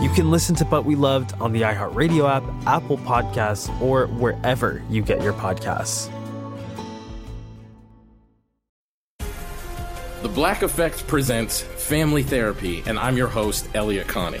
You can listen to But We Loved on the iHeartRadio app, Apple Podcasts, or wherever you get your podcasts. The Black Effect presents Family Therapy, and I'm your host, Elliott Connie.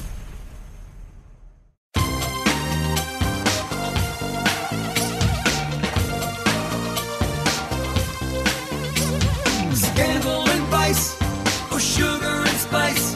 Scandal and sugar and spice.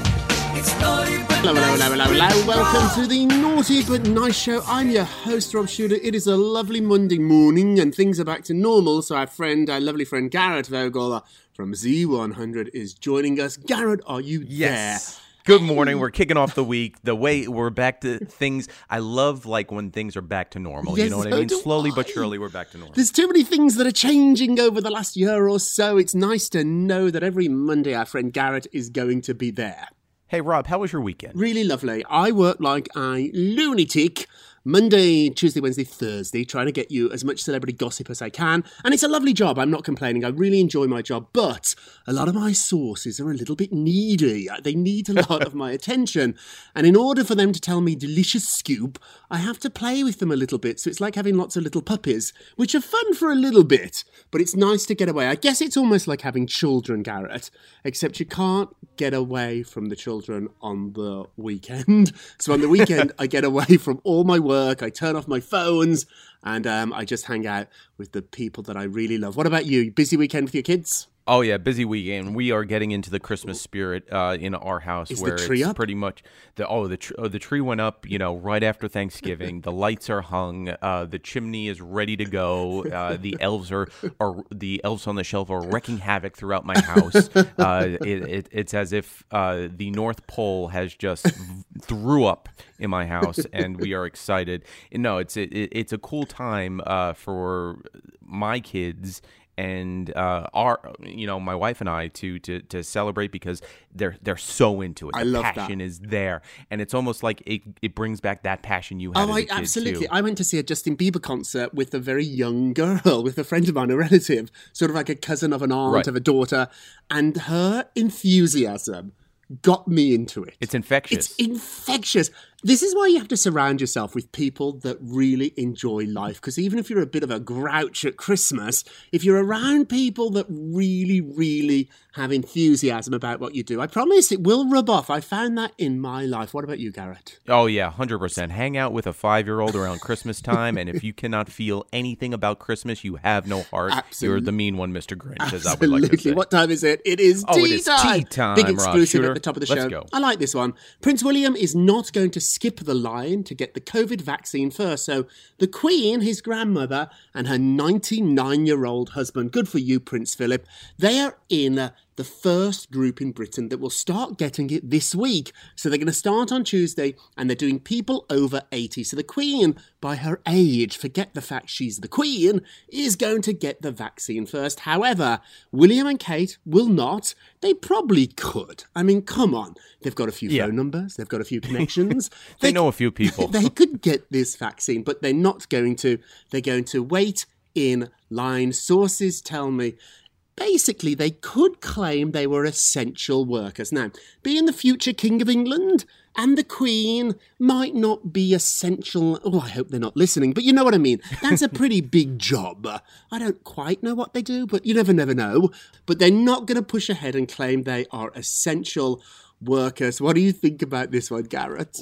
It's naughty but Hello, hello, nice. hello, hello, hello. Welcome to the Naughty But Nice Show. I'm your host, Rob Shooter. It is a lovely Monday morning and things are back to normal. So, our friend, our lovely friend Garrett Vogel from Z100 is joining us. Garrett, are you Yes. Good morning. Mm. We're kicking off the week. The way we're back to things. I love like when things are back to normal. Yes, you know what so I mean? Slowly but surely, we're back to normal. There's too many things that are changing over the last year or so. It's nice to know that every Monday our friend Garrett is going to be there. Hey, Rob, how was your weekend? Really lovely. I worked like a lunatic Monday, Tuesday, Wednesday, Thursday, trying to get you as much celebrity gossip as I can. And it's a lovely job. I'm not complaining. I really enjoy my job. But a lot of my sources are a little bit needy. Uh, they need a lot of my attention. And in order for them to tell me delicious scoop, I have to play with them a little bit. So it's like having lots of little puppies, which are fun for a little bit. But it's nice to get away. I guess it's almost like having children, Garrett, except you can't get away from the children on the weekend. So on the weekend, I get away from all my work. I turn off my phones and um, I just hang out with the people that I really love. What about you? Busy weekend with your kids? Oh yeah, busy weekend. We are getting into the Christmas spirit uh, in our house, Is the where tree it's up? pretty much the oh the tr- oh, the tree went up, you know, right after Thanksgiving. the lights are hung, uh, the chimney is ready to go. Uh, the elves are are the elves on the shelf are wrecking havoc throughout my house. Uh, it, it, it's as if uh, the North Pole has just threw up in my house, and we are excited. And no, it's it, it's a cool time uh, for my kids and uh, our you know my wife and I to to to celebrate because they're they're so into it. I the love passion is there, and it's almost like it, it brings back that passion you had. Oh, I, absolutely. Too. I went to see a Justin Bieber concert with a very young girl, with a friend of mine, a relative, sort of like a cousin of an aunt, Right. of a daughter, and her enthusiasm got me into it. It's infectious. It's infectious. This is why you have to surround yourself with people that really enjoy life. Because even if you're a bit of a grouch at Christmas, if you're around people that really, really have enthusiasm about what you do, I promise it will rub off. I found that in my life. What about you, Garrett? Oh yeah, hundred percent. Hang out with a five-year-old around Christmas time, and if you cannot feel anything about Christmas, you have no heart. You're the mean one, Mister Grinch, as I would like to Absolutely. say. What time is it? It is Oh, it tea is time. tea time, Big exclusive at the top of the Let's show. go. I like this one. Prince William is not going to skip the line to get the COVID vaccine first. So the Queen, his grandmother, and her 99 year old husband, good for you, Prince Philip, they are in the first group in Britain that will start getting it this week. So they're going to start on Tuesday and they're doing people over 80. So the Queen, by her age, forget the fact she's the Queen, is going to get the vaccine first. However, William and Kate will not. They probably could. I mean, come on. They've got a few Yeah. phone numbers, they've got a few connections. They know a few people. they could get this vaccine, but they're not going to. They're going to wait in line. Sources tell me. Basically, they could claim they were essential workers. Now, being the future King of England and the Queen might not be essential. Oh, I hope they're not listening, but you know what I mean. That's a pretty big job. I don't quite know what they do, but you never, never know. But they're not going to push ahead and claim they are essential workers. What do you think about this one, Garrett?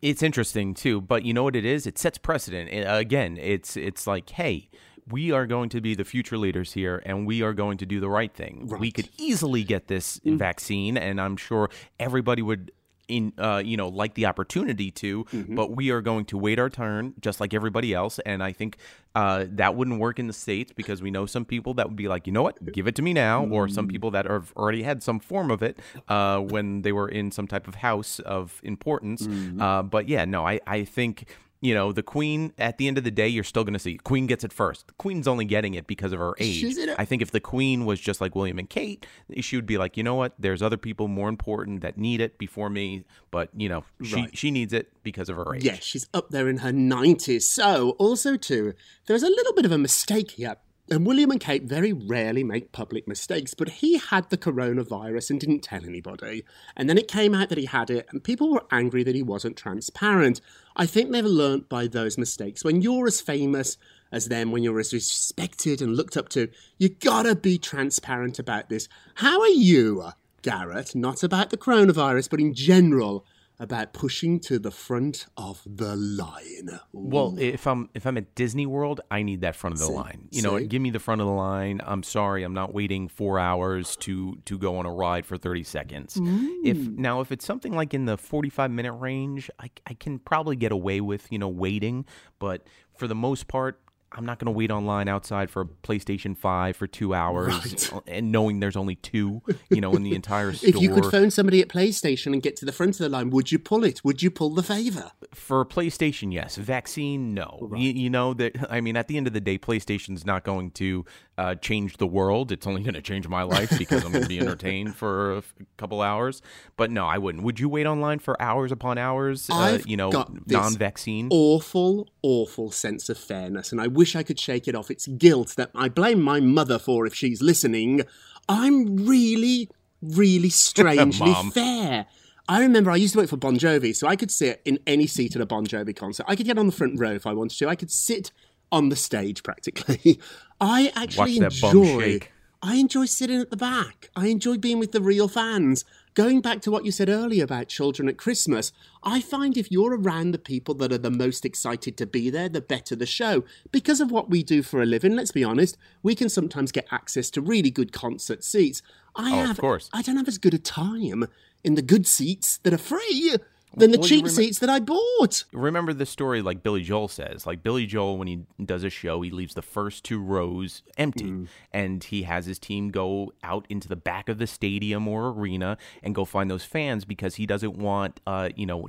it's interesting too but you know what it is it sets precedent again it's it's like hey we are going to be the future leaders here and we are going to do the right thing we could easily get this Mm. vaccine and i'm sure everybody would in uh, you know like the opportunity to Mm-hmm. but we are going to wait our turn just like everybody else and i think uh, that wouldn't work in the states because we know some people that would be like you know what give it to me now or some Mm. people that have already had some form of it uh, when they were in some type of house of importance Mm-hmm. uh, but yeah no I, I think you know the queen at the end of the day you're still going to see queen gets it first the queen's only getting it because of her age a- i think if the queen was just like william and kate she would be like you know what there's other people more important that need it before me but you know she Right. she needs it because of her age Yeah, she's up there in her 90s. So, also, too, there's a little bit of a mistake here. And William and Kate very rarely make public mistakes, but he had the coronavirus and didn't tell anybody. And then it came out that he had it, and people were angry that he wasn't transparent. I think they've learnt by those mistakes. When you're as famous as them, when you're as respected and looked up to, you gotta be transparent about this. How are you, Garrett? Not about the coronavirus, but in general about pushing to the front of the line. Well, if I'm if I'm at Disney World, I need that front of the See? line. You know, give me the front of the line. I'm sorry, I'm not waiting four hours to to go on a ride for 30 seconds. If Mm. now if it's something like in the 45 minute range, I I can probably get away with you know waiting, but for the most part. I'm not going to wait online outside for a PlayStation 5 for two hours Right. Uh, and knowing there's only two, you know, in the entire store. if you could phone somebody at PlayStation and get to the front of the line, would you pull it? Would you pull the favour? For PlayStation, yes. Vaccine, no. You, you know that. I mean, at the end of the day, PlayStation's not going to uh, change the world. It's only going to change my life because I'm going to be entertained for a f- couple hours. But no, I wouldn't. Would you wait online for hours upon hours? Uh, you know, got this non-vaccine. Awful, awful sense of fairness, and I wish I could shake it off. It's guilt that I blame my mother for if she's listening. I'm really, really strangely fair. I remember I used to work for Bon Jovi, so I could sit in any seat at a Bon Jovi concert. I could get on the front row if I wanted to. I could sit on the stage practically. I actually Watch that bum enjoy. I enjoy sitting at the back. I enjoy being with the real fans. Going back to what you said earlier about children at Christmas, I find if you're around the people that are the most excited to be there, the better the show. Because of what we do for a living, let's be honest, we can sometimes get access to really good concert seats. I Oh, of course. I don't have as good a time in the good seats that are free than the Well, cheap seats that I bought. Remember the story like Billy Joel says. Like Billy Joel, when he does a show, he leaves the first two rows empty, Mm. and he has his team go out into the back of the stadium or arena and go find those fans because he doesn't want, uh, you know.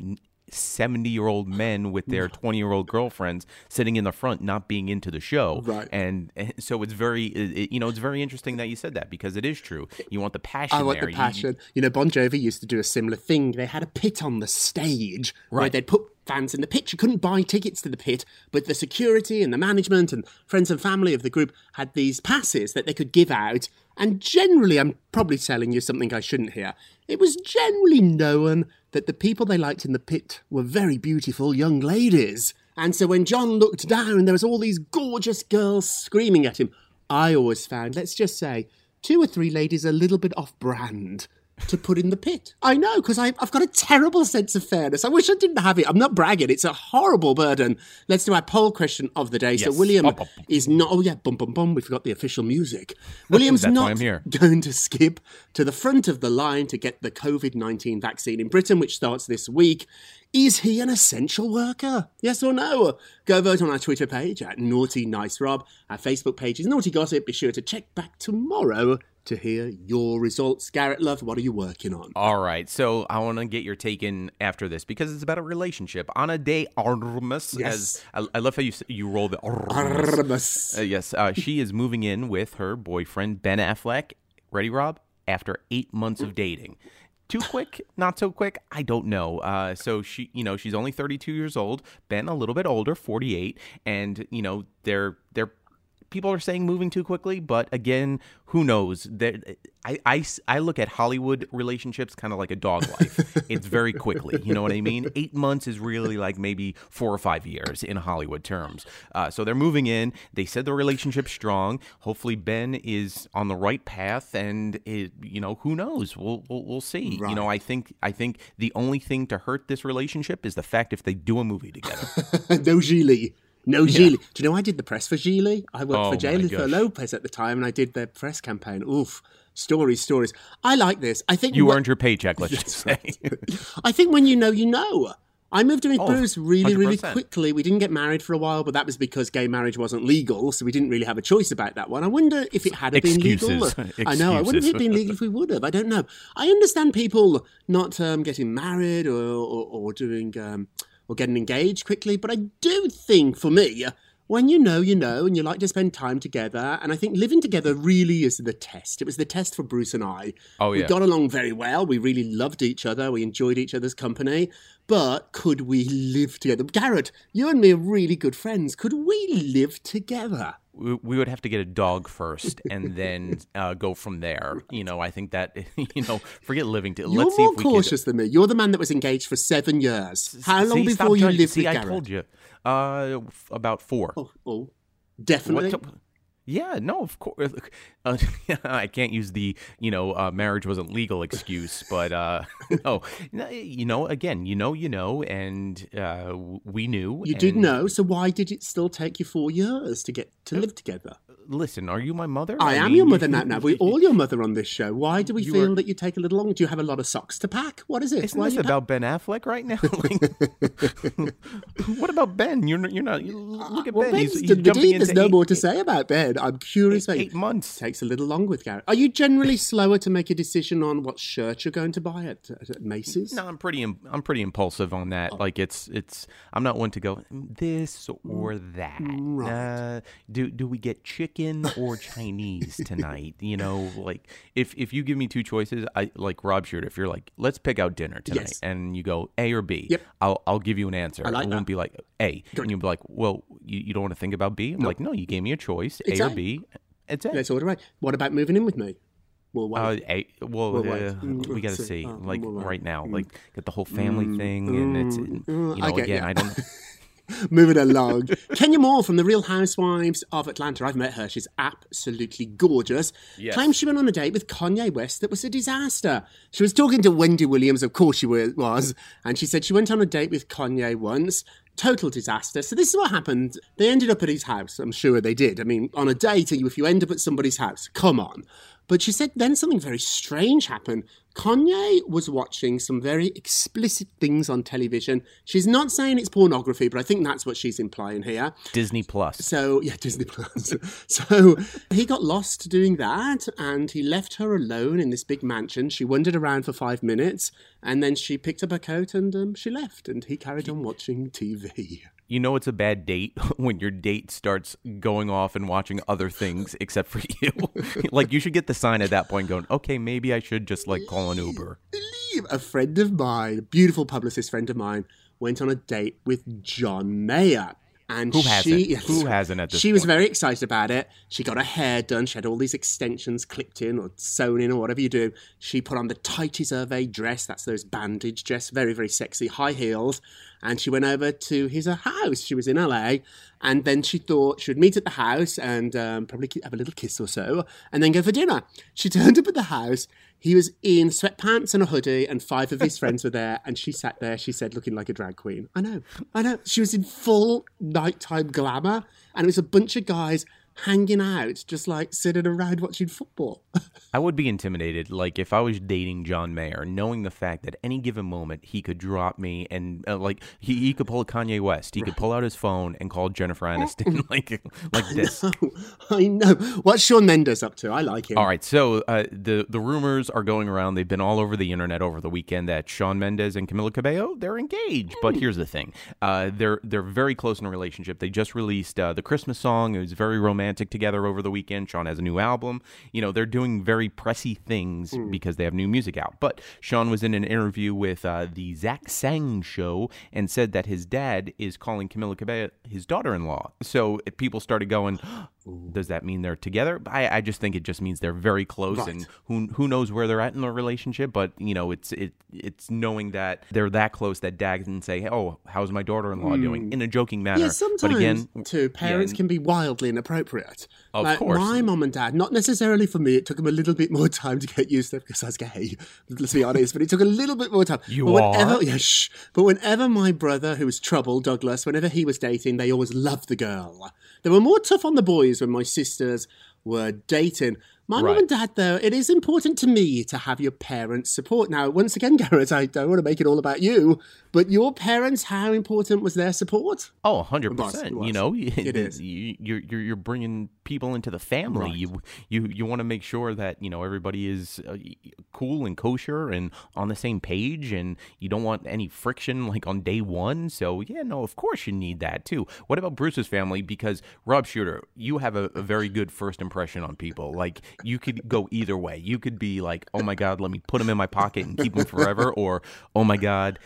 70 year old men with their 20 year old girlfriends sitting in the front not being into the show Right. and, and so it's very it, you know it's very interesting that you said that because it is true you want the passion I want there the You- passion. You know, Bon Jovi used to do a similar thing. They had a pit on the stage where Right. they'd put fans in the pit. You couldn't buy tickets to the pit, but the security and the management and friends and family of the group had these passes that they could give out. And generally, I'm probably telling you something I shouldn't hear. It was generally known that the people they liked in the pit were very beautiful young ladies. And so when John looked down, there was all these gorgeous girls screaming at him. I always found, let's just say, two or three ladies a little bit off brand. To put in the pit. I know, because I've got a terrible sense of fairness. I wish I didn't have it. I'm not bragging. It's a horrible burden. Let's do our poll question of the day. Yes. So William Bum, bum, is not. Oh yeah, bum bum bum. We forgot the official music. William's not going to skip to the front of the line to get the COVID 19 vaccine in Britain, which starts this week. Is he an essential worker? Yes or no? Go vote on our Twitter page at Naughty Nice Rob. Our Facebook page is Naughty Gossip. Be sure to check back tomorrow to hear your results. Garrett Love, what are you working on? All right, so I want to get your take in after this because it's about a relationship. Ana de Armas, Yes. as I, I love how you you roll the Armas. Armas. Uh, yes, uh, she is moving in with her boyfriend Ben Affleck. Ready, Rob? After eight months of dating. Too quick? Not so quick? I don't know. Uh, so she, you know, she's only 32 years old. Ben a little bit older, 48, and you know they're they're people are saying moving too quickly, but again, who knows? I, I, I, I, s- I look at Hollywood relationships kind of like a dog life. it's very quickly. You know what I mean? Eight months is really like maybe four or five years in Hollywood terms. Uh, so they're moving in. They said the relationship's strong. Hopefully, Ben is on the right path, and it, you know who knows? We'll we'll, we'll see. You know, I think I think the only thing to hurt this relationship is the fact if they do a movie together. no Gigli. No Gigli. Do you know I did the press for Gigli? I worked Oh, for Jennifer. Lopez at the time and I did their press campaign. Oof. Stories, stories. I like this. I think You what- earned your paycheck, let's just say. I think when you know, you know. I moved in with Oh, Bruce really, really 100%. quickly. We didn't get married for a while, but that was because gay marriage wasn't legal, so we didn't really have a choice about that one. I wonder if it had been legal. I know. I wonder if Excuses. it'd been legal if we would have. I don't know. I understand people not um, getting married or, or, or doing um, or getting engaged quickly, but I do think for me, when you know, you know, and you like to spend time together, and I think living together really is the test. It was the test for Bruce and I. Oh, yeah. we got along very well. We really loved each other. We enjoyed each other's company. But could we live together? Garrett, you and me are really good friends. Could we live together? We we would have to get a dog first and then uh, go from there. You know, I think that you know, forget living. To, You're let's see more if we cautious than me. You're the man that was engaged for seven years. How long See, before you judging. lived See, with I Garrett? told you, uh, about four. Oh, oh, definitely. What yeah, no, of course. Uh, I can't use the you know uh, marriage wasn't legal excuse, but uh, no, you know, again, you know, you know, and uh, we knew. You did know, so why did it still take you four years to get to live together? Listen, are you my mother? I am mean, your mother now. Now we're all your mother on this show. Why do we feel are- that you take a little long? Do you have a lot of socks to pack? What is it? Isn't Why this about Ben Affleck right now? Like, what about Ben? You're not. You're not. You look at Well, Ben. Ben's he's done the deed. into There's no eight- more to say about Ben. I'm curious. eight- eight months. takes a little long with Garrett. Are you generally slower to make a decision on what shirt you're going to buy at, at Macy's? No, I'm pretty. im- pretty impulsive on that. Oh. Like it's. It's. I'm not one to go this or that. Uh, do Do we get chicken or Chinese tonight? You know, like if if you give me two choices, I like Rob Shooter. If you're like, let's pick out dinner tonight, Yes. and you go A or B, Yep. I'll I'll give you an answer. I like it won't be like A, and you'll be like, well, you, you don't want to think about B. I'm like, no, you gave me a choice, It's A or A. B. It's A. Let's order. What about moving in with me? Well, wait. Uh, a, well, Well, wait. uh, Mm, we got to see. Uh, like well, right now, Mm. like get the whole family thing, and it's mm, you know again, ya. I don't. Moving along. Kenya Moore from The Real Housewives of Atlanta. I've met her. She's absolutely gorgeous. Yes. Claims she went on a date with Kanye West that was a disaster. She was talking to Wendy Williams, of course she was, and she said she went on a date with Kanye once. Total disaster. So this is what happened. They ended up at his house. I'm sure they did. I mean, on a date, if you end up at somebody's house, come on. But she said then something very strange happened. Kanye was watching some very explicit things on television. She's not saying it's pornography, but I think that's what she's implying here. Disney Plus. So, yeah, Disney Plus. so he got lost doing that and he left her alone in this big mansion. She wandered around for five minutes and then she picked up her coat and um, she left and he carried on watching TV. You know it's a bad date when your date starts going off and watching other things except for you. like you should get the sign at that point, going, okay, maybe I should just like call an Uber. A friend of mine, a beautiful publicist friend of mine, went on a date with John Mayer. And Who hasn't? she, Who hasn't at this She was very excited about it. She got her hair done. She had all these extensions clipped in or sewn in or whatever you do. She put on the tighty survey dress. That's those bandage dress. Very, very sexy. High heels. And she went over to his uh, house. She was in LA. And then she thought she would meet at the house and um, probably have a little kiss or so, and then go for dinner. She turned up at the house. He was in sweatpants and a hoodie, and five of his friends were there. And she sat there, she said, looking like a drag queen. I know, I know. She was in full nighttime glamour, and it was a bunch of guys hanging out, just like sitting around watching football. I would be intimidated, like if I was dating John Mayer, knowing the fact that any given moment he could drop me and uh, like he, he could pull a Kanye West, he could pull out his phone and call Jennifer Aniston like like this. I know, I know. What's Shawn Mendes up to? I like him. All right, so uh, the the rumors are going around. They've been all over the internet over the weekend that Shawn Mendes and Camila Cabello they're engaged. But here's the thing: uh, they're they're very close in a relationship. They just released uh, the Christmas song. It was very romantic together over the weekend. Shawn has a new album. You know, they're doing very pressy things because they have new music out. But Shawn was in an interview with uh, the Zach Sang show and said that his dad is calling Camila Cabello his daughter-in-law. So people started going. Does that mean they're together? I, I just think it just means they're very close, Right. and who who knows where they're at in their relationship. But you know, it's it it's knowing that they're that close that dad can say, "Oh, how's my daughter-in-law doing?" in a joking manner. Hmm. Yeah, sometimes but again, too, parents yeah, can be wildly inappropriate. Of like, course. My mom and dad, not necessarily for me, it took them a little bit more time to get used to it because I was gay, let's be honest, but it took a little bit more time. You but whenever, are? Yeah, shh. But whenever my brother, who was trouble, Douglas, whenever he was dating, they always loved the girl. They were more tough on the boys when my sisters were dating. My mum and dad, though, it is important to me to have your parents' support. Now, once again, Garrett, I don't want to make it all about you, but your parents, how important was their support? Oh, 100 It was, percent. it You know, It is. You, you're you're you're bringing people into the family. Right. You you you want to make sure that you know everybody is uh, cool and kosher and on the same page, and you don't want any friction like on day one. So yeah, no, of course you need that too. What about Bruce's family? Because Rob Shooter, you have a, a very good first impression on people. Like you could go either way. You could be like, oh my god, let me put them in my pocket and keep them forever, or oh my god,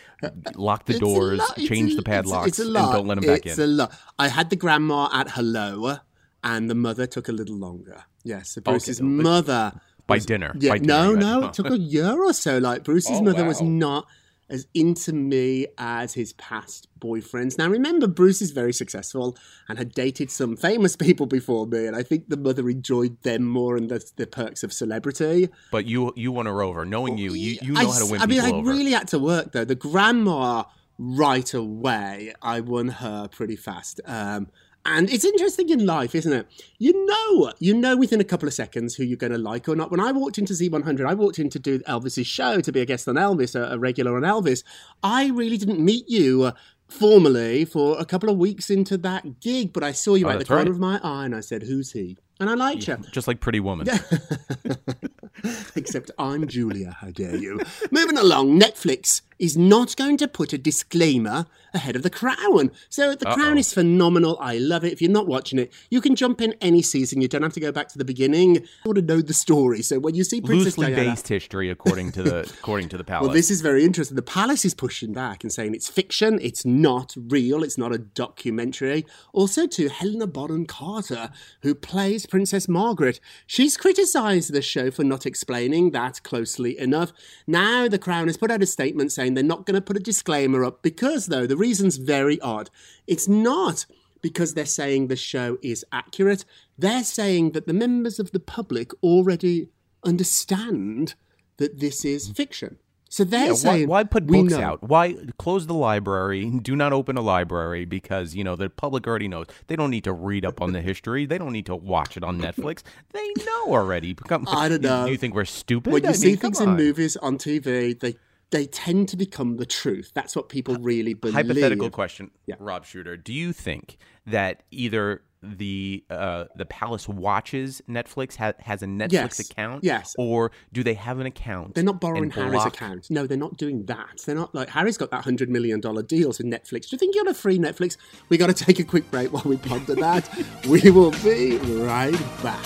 lock the It's doors, it's change the padlocks, it's a and don't let them back it's in. a lot. I had the grandma at hello, and the mother took a little longer. Yes, so oh, Bruce's but- mother By was- dinner. Yeah, By dinner, no, no, it took a year or so. Like Bruce's Oh, mother was not as into me as his past boyfriends. Now remember, Bruce is very successful and had dated some famous people before me, and I think the mother enjoyed them more and the, the perks of celebrity. But you you won her over. Knowing you, you, you I know how to win I mean, I over. really had to work though. The grandma, right away, I won her pretty fast. Um, and it's interesting in life, isn't it? You know, you know within a couple of seconds who you're going to like or not. When I walked into Z100, I walked in to do Elvis's show to be a guest on Elvis, a, a regular on Elvis. I really didn't meet you. Uh, Formally, for a couple of weeks into that gig, but I saw you Oh, at the corner right. of my eye and I said, Who's he? And I liked you. Just like Pretty Woman. Except I'm Julia, how dare you. Moving along, Netflix is not going to put a disclaimer ahead of The Crown. So The Crown Uh-oh. is phenomenal. I love it. If you're not watching it, you can jump in any season. You don't have to go back to the beginning. You want to know the story. So when you see Princess Loosely Diana, based history, according to the according to the palace. well, this is very interesting. The palace is pushing back and saying it's fiction, it's not real, it's not a documentary. Also, to Helena Bonham Carter, who plays Princess Margaret. She's criticised the show for not explaining that closely enough. Now, The Crown has put out a statement saying they're not going to put a disclaimer up because, though, the reason's very odd. It's not because they're saying the show is accurate, they're saying that the members of the public already understand that this is fiction. So they're Yeah, why, saying why put books out? Why close the library? Do not open a library because you know the public already knows. They don't need to read up on the history. They don't need to watch it on Netflix. They know already. Come- I don't you- know. You, think we're stupid? When you I see mean, things in movies on TV, they they tend to become the truth. That's what people really believe. hypothetical question, Yeah. Rob Shooter. Do you think that either the uh, the palace watches Netflix ha- has a Netflix Yes. account, Yes. or do they have an account? They're not borrowing and Harry's block- account. No, they're not doing that. They're not like Harry's got that hundred million dollar deal with Netflix. Do you think you're on a free Netflix? We got to take a quick break while we ponder that. we will be right back.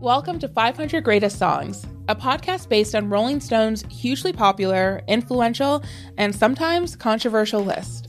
Welcome to 500 Greatest Songs, a podcast based on Rolling Stone's hugely popular, influential, and sometimes controversial list.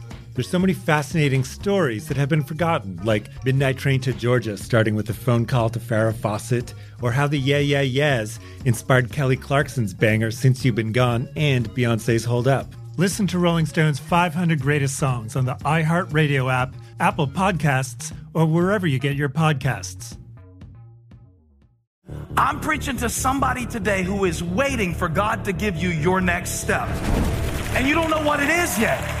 There's so many fascinating stories that have been forgotten, like Midnight Train to Georgia, starting with a phone call to Farrah Fawcett, or how the Yeah Yeah Yeahs inspired Kelly Clarkson's banger Since You've Been Gone and Beyonce's Hold Up. Listen to Rolling Stone's 500 Greatest Songs on the iHeartRadio app, Apple Podcasts, or wherever you get your podcasts. I'm preaching to somebody today who is waiting for God to give you your next step. And you don't know what it is yet.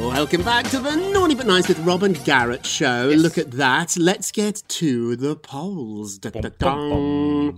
Welcome back to the Naughty But Nice with Rob and Garrett show. Yes. Look at that. Let's get to the polls. Da, da, da.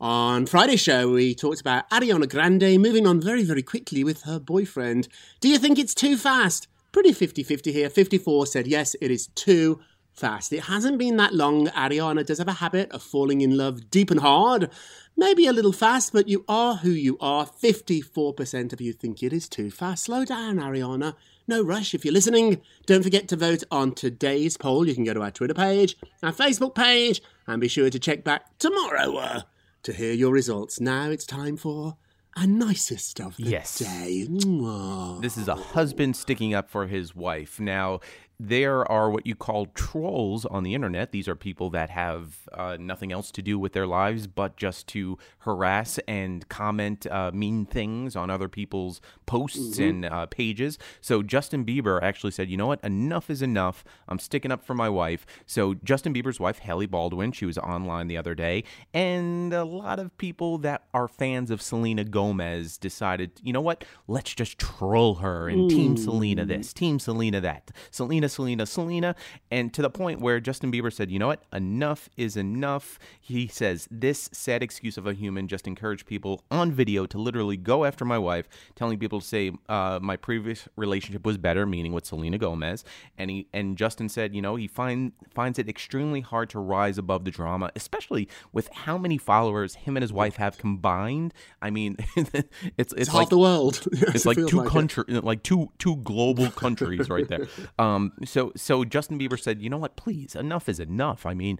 On Friday's show, we talked about Ariana Grande moving on very, very quickly with her boyfriend. Do you think it's too fast? Pretty 50 50 here. 54 said yes, it is too fast. It hasn't been that long. Ariana does have a habit of falling in love deep and hard. Maybe a little fast, but you are who you are. 54% of you think it is too fast. Slow down, Ariana. No rush. If you're listening, don't forget to vote on today's poll. You can go to our Twitter page, our Facebook page, and be sure to check back tomorrow uh, to hear your results. Now it's time for a nicest of the yes. day. Mwah. This is a husband sticking up for his wife. Now, there are what you call trolls on the internet. These are people that have uh, nothing else to do with their lives but just to harass and comment uh, mean things on other people's posts mm-hmm. and uh, pages. So Justin Bieber actually said, you know what? Enough is enough. I'm sticking up for my wife. So Justin Bieber's wife, Hailey Baldwin, she was online the other day, and a lot of people that are fans of Selena Gomez decided, you know what? Let's just troll her and mm. Team Selena this, Team Selena that. Selena Selena, Selena, and to the point where Justin Bieber said, you know what, enough is enough. He says, this sad excuse of a human just encouraged people on video to literally go after my wife, telling people to say uh, my previous relationship was better, meaning with Selena Gomez. And he and Justin said, you know, he find finds it extremely hard to rise above the drama, especially with how many followers him and his wife have combined. I mean, it's it's, it's like the world. it's like two like country, like two two global countries right there. Um, so so Justin Bieber said, you know what, please, enough is enough. I mean,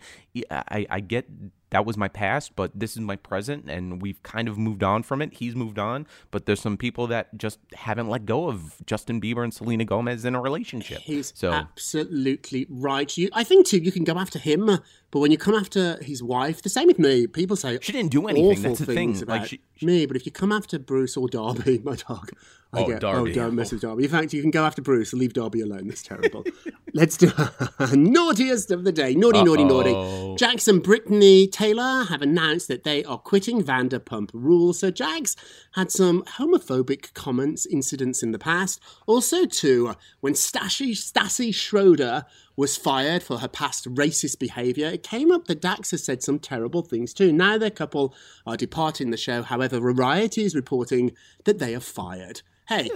I, I get that was my past, but this is my present, and we've kind of moved on from it. He's moved on, but there's some people that just haven't let go of Justin Bieber and Selena Gomez in a relationship. He's so absolutely right. You, I think too, you can go after him, but when you come after his wife, the same with me. People say she didn't do anything. Awful That's the things thing. about Like she, me, but if you come after Bruce or Darby, my dog, I Oh, get, oh, Darby. oh, don't mess with Darby. In fact, you can go after Bruce and leave Darby alone. That's terrible. Let's do naughtiest of the day. Naughty, naughty, naughty. Uh-oh. Jax and Brittany Taylor have announced that they are quitting Vanderpump Rules. So Jax had some homophobic comments, incidents in the past. Also, too, when Stassi, Stassi Schroeder was fired for her past racist behaviour, it came up that Dax has said some terrible things too. Now their couple are departing the show. However, Variety is reporting that they are fired. Hey,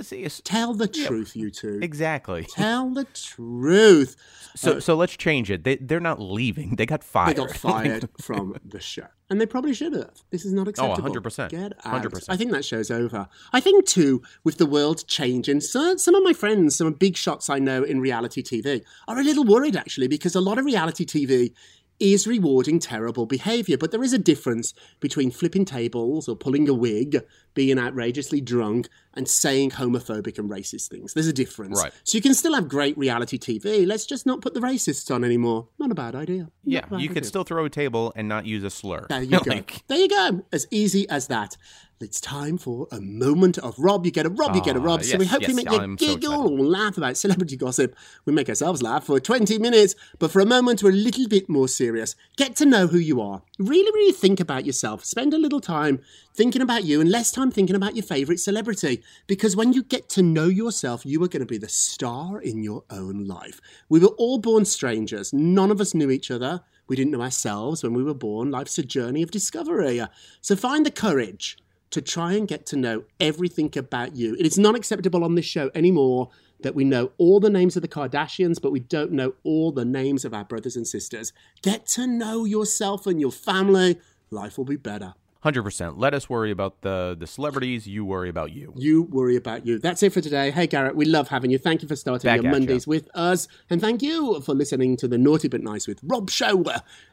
tell the truth, you two. exactly. Tell the truth. So Uh, so let's change it. They they're not leaving. They got fired. They got fired from the show. And they probably should have. This is not acceptable. 100%. Get out. 100%. I think that show's over. I think, too, with the world changing, so, some of my friends, some big shots I know in reality TV, are a little worried, actually, because a lot of reality TV is rewarding terrible behaviour. But there is a difference between flipping tables or pulling a wig, being outrageously drunk, and saying homophobic and racist things. There's a difference. Right. So you can still have great reality TV. Let's just not put the racists on anymore. Not a bad idea. Not Yeah, bad you could idea. still throw a table and not use a slur. There you go. There you go. As easy as that. It's time for a moment of Rob. You get a Rob, you get a Ah, Rob. so we yes, we make you I'm so giggle or laugh about celebrity gossip. We make ourselves laugh for 20 minutes, but for a moment we're a little bit more serious. Get to know who you are. Really, really think about yourself. Spend a little time thinking about you and less time thinking about your favorite celebrity. Because when you get to know yourself, you are going to be the star in your own life. We were all born strangers. None of us knew each other. We didn't know ourselves when we were born. Life's a journey of discovery. So find the courage to try and get to know everything about you. It is not acceptable on this show anymore that we know all the names of the Kardashians, but we don't know all the names of our brothers and sisters. Get to know yourself and your family. Life will be better. Hundred percent. Let us worry about the the celebrities. You worry about you. You worry about you. That's it for today. Hey, Garrett, we love having you. Thank you for starting Back your at ya. Mondays with us. And thank you for listening to the Naughty But Nice with Rob Show,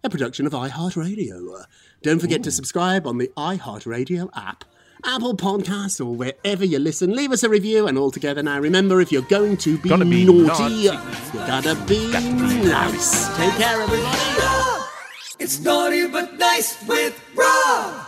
a production of iHeartRadio. Don't forget to subscribe on the iHeartRadio app. Apple Podcasts or wherever you listen, leave us a review. And all together now, remember if you're going to be, Gonna be naughty, naughty. you gotta be nice. Take care, everybody. It's naughty but nice with Rob.